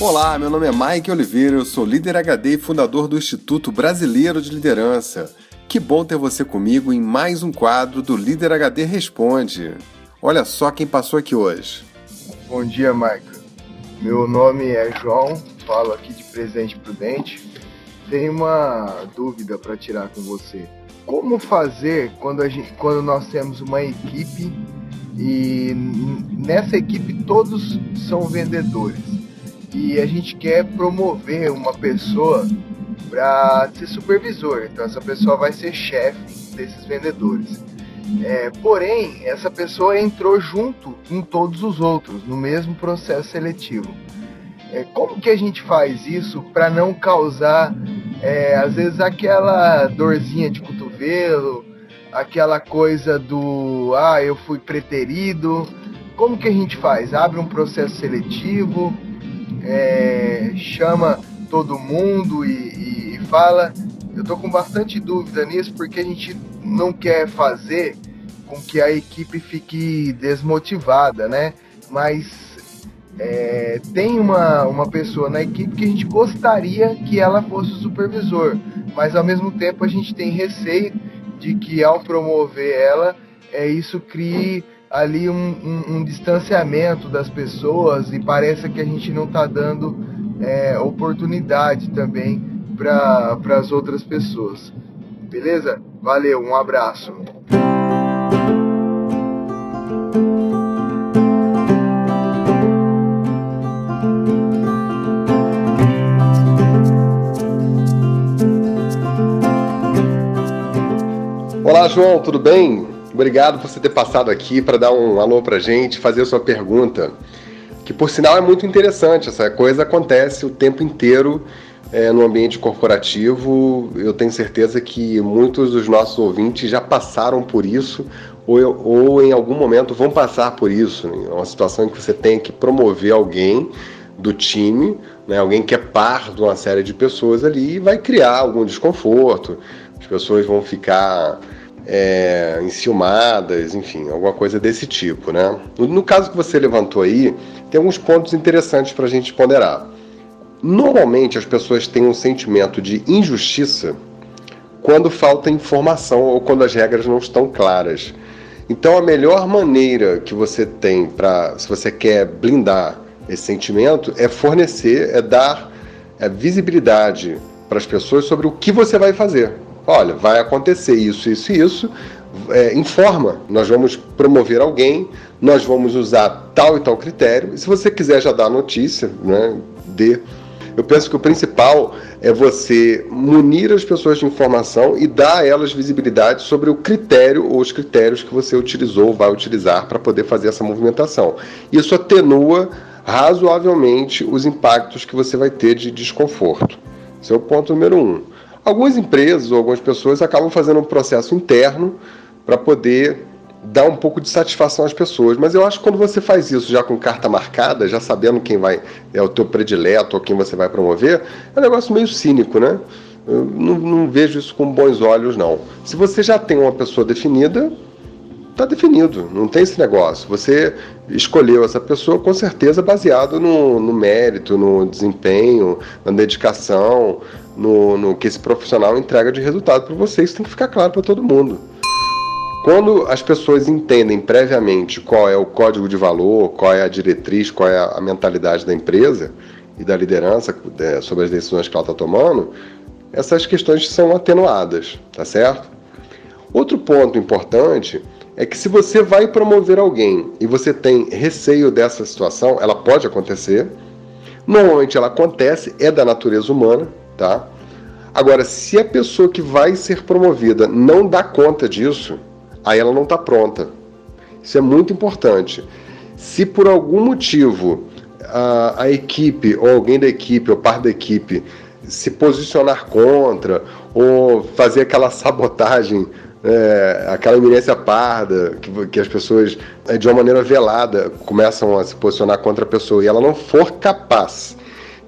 Olá, meu nome é Mike Oliveira, eu sou líder HD e fundador do Instituto Brasileiro de Liderança. Que bom ter você comigo em mais um quadro do Líder HD Responde. Olha só quem passou aqui hoje. Bom dia, Mike. Meu nome é João, falo aqui de Presidente Prudente. Tenho uma dúvida para tirar com você. Como fazer quando, gente, quando nós temos uma equipe e nessa equipe todos são vendedores? E a gente quer promover uma pessoa para ser supervisor. Então essa pessoa vai ser chefe desses vendedores. É, porém, essa pessoa entrou junto com todos os outros no mesmo processo seletivo. É, como que a gente faz isso para não causar, é, às vezes, aquela dorzinha de cotovelo, aquela coisa do ah, eu fui preterido? Como que a gente faz? Abre um processo seletivo? É, chama todo mundo e, e, fala. Eu tô com bastante dúvida nisso porque a gente não quer fazer com que a equipe fique desmotivada, né? Mas é, tem uma, uma pessoa na equipe que a gente gostaria que ela fosse o supervisor, mas ao mesmo tempo a gente tem receio de que ao promover ela, é, isso crie ali um, um, um, distanciamento das pessoas e parece que a gente não está dando é, oportunidade também para as outras pessoas. Beleza? Valeu, um abraço. Olá, João, tudo bem? Obrigado por você ter passado aqui para dar um alô para gente, fazer a sua pergunta. Que por sinal é muito interessante, essa coisa acontece o tempo inteiro é, no ambiente corporativo. Eu tenho certeza que muitos dos nossos ouvintes já passaram por isso ou, ou em algum momento vão passar por isso. É uma situação em que você tem que promover alguém do time, né, alguém que é par de uma série de pessoas ali e vai criar algum desconforto. As pessoas vão ficar é, enciumadas, enfim, alguma coisa desse tipo, né? No, no caso que você levantou aí, tem alguns pontos interessantes para a gente ponderar. Normalmente as pessoas têm um sentimento de injustiça quando falta informação ou quando as regras não estão claras. Então a melhor maneira que você tem para, se você quer blindar esse sentimento, é fornecer, é dar é, visibilidade para as pessoas sobre o que você vai fazer olha, vai acontecer isso, isso e isso, é, informa, nós vamos promover alguém, nós vamos usar tal e tal critério, e se você quiser já dar a notícia, né, dê. Eu penso que o principal é você munir as pessoas de informação e dar a elas visibilidade sobre o critério ou os critérios que você utilizou ou vai utilizar para poder fazer essa movimentação. Isso atenua razoavelmente os impactos que você vai ter de desconforto. Esse é o ponto número um. Algumas empresas ou algumas pessoas acabam fazendo um processo interno para poder dar um pouco de satisfação às pessoas. Mas eu acho que quando você faz isso já com carta marcada, já sabendo quem vai é o teu predileto ou quem você vai promover, é um negócio meio cínico, né? Eu não, não vejo isso com bons olhos, não. Se você já tem uma pessoa definida, está definido, não tem esse negócio. Você escolheu essa pessoa com certeza baseado no, no mérito, no desempenho, na dedicação, no, no que esse profissional entrega de resultado para você. Isso tem que ficar claro para todo mundo. Quando as pessoas entendem previamente qual é o código de valor, qual é a diretriz, qual é a mentalidade da empresa e da liderança é, sobre as decisões que ela está tomando, essas questões são atenuadas, tá certo? Outro ponto importante é que se você vai promover alguém e você tem receio dessa situação, ela pode acontecer. Normalmente ela acontece, é da natureza humana, tá? Agora, se a pessoa que vai ser promovida não dá conta disso, aí ela não está pronta. Isso é muito importante. Se por algum motivo a, a equipe, ou alguém da equipe, ou parte da equipe, se posicionar contra, ou fazer aquela sabotagem é, aquela iminência parda, que, que as pessoas, é, de uma maneira velada, começam a se posicionar contra a pessoa e ela não for capaz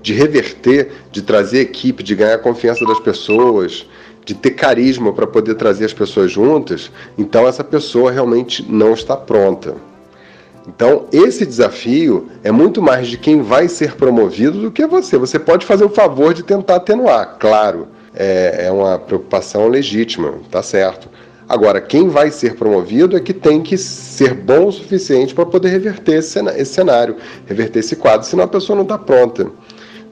de reverter, de trazer equipe, de ganhar a confiança das pessoas, de ter carisma para poder trazer as pessoas juntas, então essa pessoa realmente não está pronta. Então, esse desafio é muito mais de quem vai ser promovido do que você. Você pode fazer o favor de tentar atenuar, claro, é, é uma preocupação legítima, tá certo. Agora, quem vai ser promovido é que tem que ser bom o suficiente para poder reverter esse cenário, reverter esse quadro, senão a pessoa não está pronta.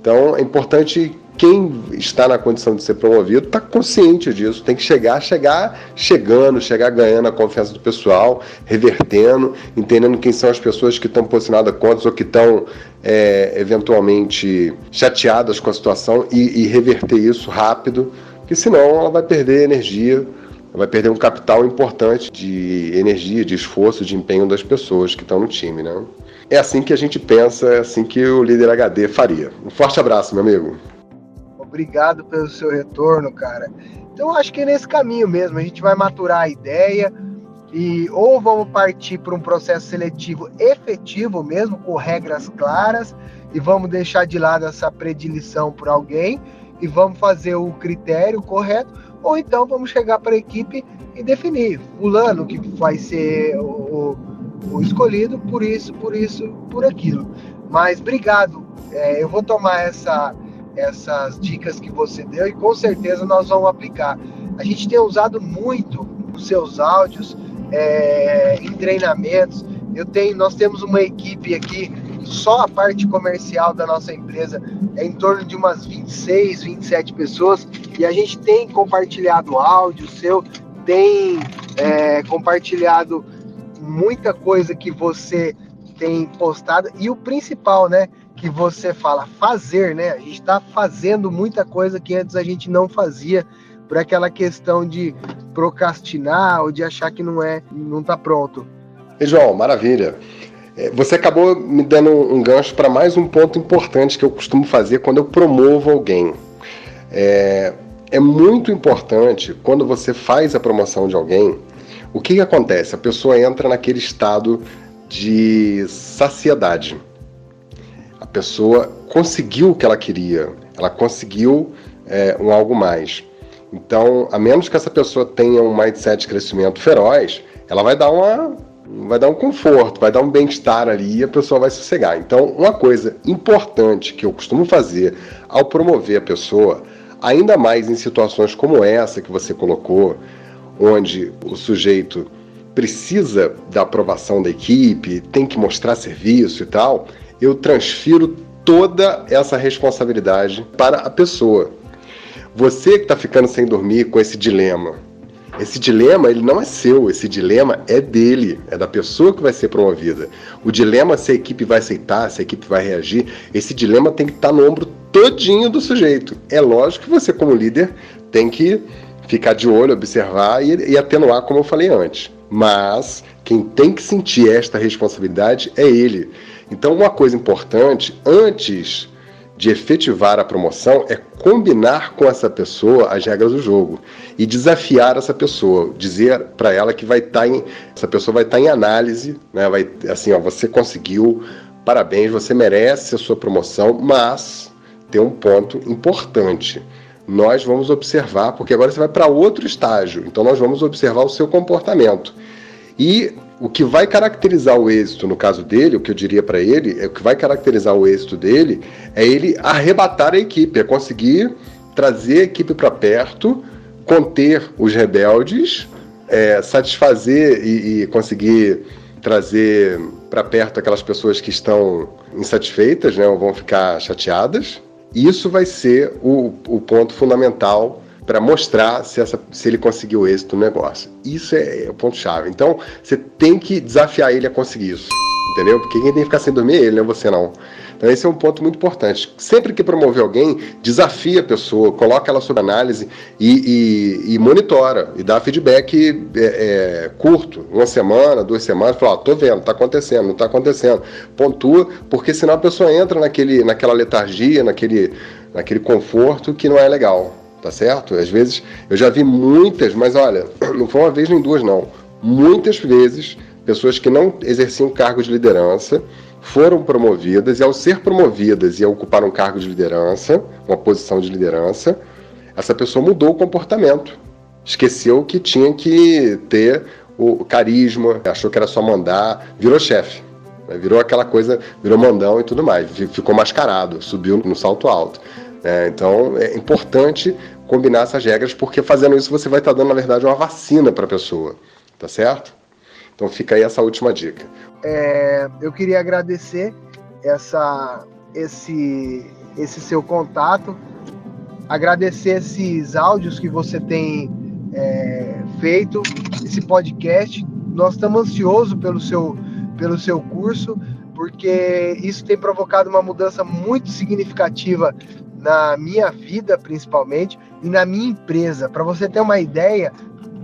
Então, é importante quem está na condição de ser promovido está consciente disso, tem que chegar, chegar chegando, chegar ganhando a confiança do pessoal, revertendo, entendendo quem são as pessoas que estão posicionadas contra ou que estão é, eventualmente chateadas com a situação e, e reverter isso rápido, porque senão ela vai perder energia, vai perder um capital importante de energia, de esforço, de empenho das pessoas que estão no time, né? É assim que a gente pensa, é assim que o líder HD faria. Um forte abraço, meu amigo. Obrigado pelo seu retorno, cara. Então acho que é nesse caminho mesmo, a gente vai maturar a ideia e ou vamos partir para um processo seletivo efetivo mesmo, com regras claras, e vamos deixar de lado essa predileção por alguém e vamos fazer o critério correto, ou então vamos chegar para a equipe e definir fulano que vai ser o, o, escolhido por isso, por isso, por aquilo. Mas obrigado, é, eu vou tomar essa essas dicas que você deu e com certeza nós vamos aplicar. A gente tem usado muito os seus áudios é, em treinamentos. Eu tenho, nós temos uma equipe aqui, só a parte comercial da nossa empresa é em torno de umas 26, 27 pessoas e a gente tem compartilhado áudio seu, tem é, compartilhado muita coisa que você tem postado e o principal, né? que você fala fazer, né? A gente está fazendo muita coisa que antes a gente não fazia por aquela questão de procrastinar ou de achar que não é, não está pronto. E João, maravilha. É, você acabou me dando um gancho para mais um ponto importante que eu costumo fazer quando eu promovo alguém. É, é muito importante quando você faz a promoção de alguém, o que, que acontece? A pessoa entra naquele estado de saciedade pessoa conseguiu o que ela queria, ela conseguiu é, um algo mais. Então, a menos que essa pessoa tenha um mindset de crescimento feroz, ela vai dar uma vai dar um conforto, vai dar um bem-estar ali e a pessoa vai sossegar. Então, uma coisa importante que eu costumo fazer ao promover a pessoa, ainda mais em situações como essa que você colocou, onde o sujeito precisa da aprovação da equipe, tem que mostrar serviço e tal, eu transfiro toda essa responsabilidade para a pessoa. Você que está ficando sem dormir com esse dilema, esse dilema ele não é seu, esse dilema é dele, é da pessoa que vai ser promovida. O dilema se a equipe vai aceitar, se a equipe vai reagir, esse dilema tem que estar tá no ombro todinho do sujeito. É lógico que você como líder tem que ficar de olho, observar e, e atenuar, como eu falei antes. Mas quem tem que sentir esta responsabilidade é ele. Então, uma coisa importante, antes de efetivar a promoção, é combinar com essa pessoa as regras do jogo e desafiar essa pessoa, dizer para ela que vai estar tá em, essa pessoa vai estar tá em análise, né? Vai assim, ó, você conseguiu, parabéns, você merece a sua promoção, mas tem um ponto importante. Nós vamos observar, porque agora você vai para outro estágio, então nós vamos observar o seu comportamento. E o que vai caracterizar o êxito no caso dele, o que eu diria para ele, é o que vai caracterizar o êxito dele é ele arrebatar a equipe, é conseguir trazer a equipe para perto, conter os rebeldes, é, satisfazer e, e conseguir trazer para perto aquelas pessoas que estão insatisfeitas, né, ou vão ficar chateadas. Isso vai ser o, o ponto fundamental para mostrar se, essa, se ele conseguiu êxito no negócio. Isso é, é o ponto-chave. Então, você tem que desafiar ele a conseguir isso. Entendeu? Porque quem tem que ficar sem dormir é ele, não é você não. Então esse é um ponto muito importante. Sempre que promover alguém, desafia a pessoa, coloca ela sob análise e, e, e monitora, e dá feedback é, é, curto, uma semana, duas semanas, fala, ó, tô vendo, tá acontecendo, não tá acontecendo. Pontua, porque senão a pessoa entra naquele, naquela letargia, naquele, naquele conforto que não é legal tá certo? Às vezes eu já vi muitas, mas olha, não foi uma vez nem duas, não. Muitas vezes, pessoas que não exerciam cargo de liderança foram promovidas, e ao ser promovidas e ocupar um cargo de liderança, uma posição de liderança, essa pessoa mudou o comportamento. Esqueceu que tinha que ter o carisma, achou que era só mandar, virou chefe. Virou aquela coisa, virou mandão e tudo mais, ficou mascarado, subiu no salto alto. É, então é importante combinar essas regras, porque fazendo isso você vai estar dando, na verdade, uma vacina para a pessoa, tá certo? Então fica aí essa última dica. É, eu queria agradecer essa, esse, esse seu contato, agradecer esses áudios que você tem é, feito, esse podcast. Nós estamos ansiosos pelo seu, pelo seu curso, porque isso tem provocado uma mudança muito significativa na minha vida, principalmente, e na minha empresa. Para você ter uma ideia,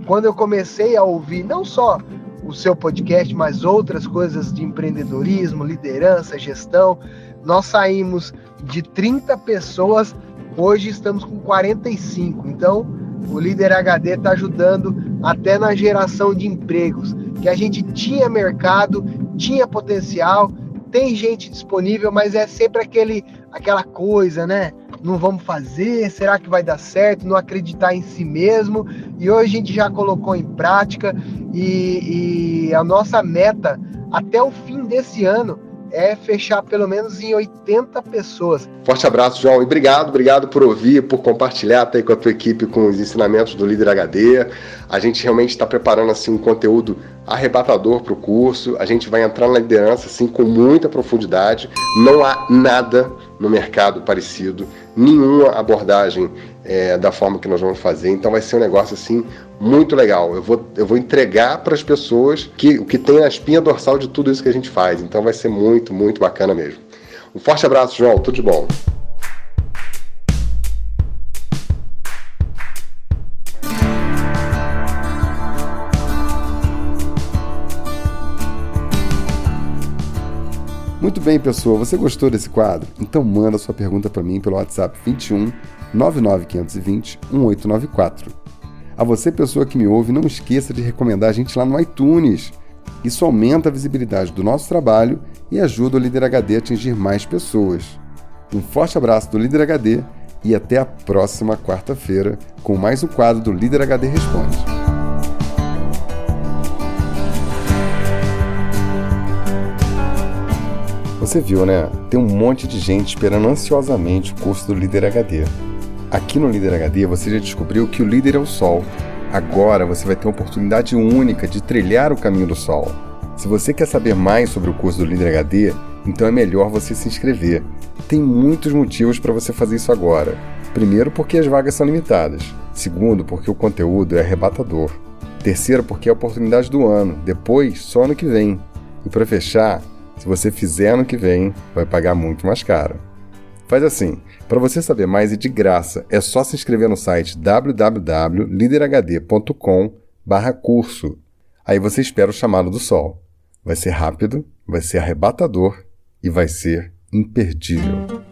quando eu comecei a ouvir não só o seu podcast, mas outras coisas de empreendedorismo, liderança, gestão, nós saímos de 30 pessoas, hoje estamos com 45. Então, o Líder HD está ajudando até na geração de empregos, que a gente tinha mercado, tinha potencial, tem gente disponível, mas é sempre aquele, aquela coisa, né? Não vamos fazer, será que vai dar certo, não acreditar em si mesmo. E hoje a gente já colocou em prática e, e a nossa meta até o fim desse ano é fechar pelo menos em 80 pessoas. Forte abraço, João, e obrigado, obrigado por ouvir, por compartilhar aí com a tua equipe com os ensinamentos do Líder HD. A gente realmente está preparando assim um conteúdo arrebatador para o curso. A gente vai entrar na liderança assim com muita profundidade. Não há nada no mercado parecido, nenhuma abordagem é, da forma que nós vamos fazer. Então vai ser um negócio assim muito legal. Eu vou, eu vou entregar para as pessoas que, o que tem a espinha dorsal de tudo isso que a gente faz. Então vai ser muito, muito bacana mesmo. Um forte abraço, João. Tudo de bom. Muito bem, pessoal. Você gostou desse quadro? Então manda sua pergunta para mim pelo WhatsApp 21 99520 1894. A você, pessoa que me ouve, não esqueça de recomendar a gente lá no iTunes. Isso aumenta a visibilidade do nosso trabalho e ajuda o Líder HD a atingir mais pessoas. Um forte abraço do Líder HD e até a próxima quarta-feira com mais um quadro do Líder HD Responde. Você viu, né? Tem um monte de gente esperando ansiosamente o curso do Líder HD. Aqui no Líder HD você já descobriu que o líder é o sol. Agora você vai ter uma oportunidade única de trilhar o caminho do sol. Se você quer saber mais sobre o curso do Líder HD, então é melhor você se inscrever. Tem muitos motivos para você fazer isso agora. Primeiro, porque as vagas são limitadas. Segundo, porque o conteúdo é arrebatador. Terceiro, porque é a oportunidade do ano. Depois, só ano que vem. E para fechar, se você fizer ano que vem, vai pagar muito mais caro. Faz assim, para você saber mais e de graça, é só se inscrever no site www.liderhd.com/curso. Aí você espera o chamado do sol. Vai ser rápido, vai ser arrebatador e vai ser imperdível.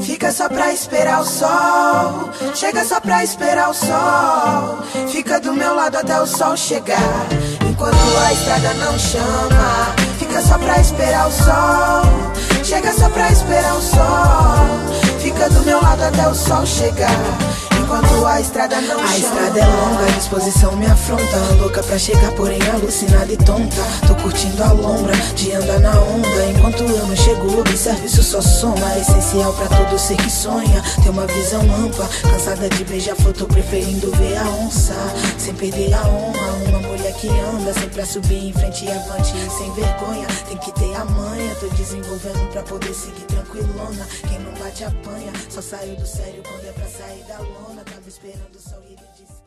Fica só pra esperar o sol, chega só pra esperar o sol. Fica do meu lado até o sol chegar, enquanto a estrada não chama. Fica só pra esperar o sol. Chega só pra esperar o sol. Fica do meu lado até o sol chegar enquanto a estrada não A chama. estrada é longa, a disposição me afronta. Louca pra chegar, porém alucinada e tonta. Tô curtindo a lombra de andar na onda. Enquanto eu não chego, observe isso só soma. Essencial pra todo ser que sonha. Ter uma visão ampla, cansada de beijar flor Tô preferindo ver a onça. Sem perder a honra, uma mulher que anda Sempre a subir em frente e avante. Sem vergonha, tem que ter a manha. Tô desenvolvendo pra poder seguir tranquilona. Quem não bate apanha, só saiu do sério quando é pra sair da lona tava esperando o sol e ele disse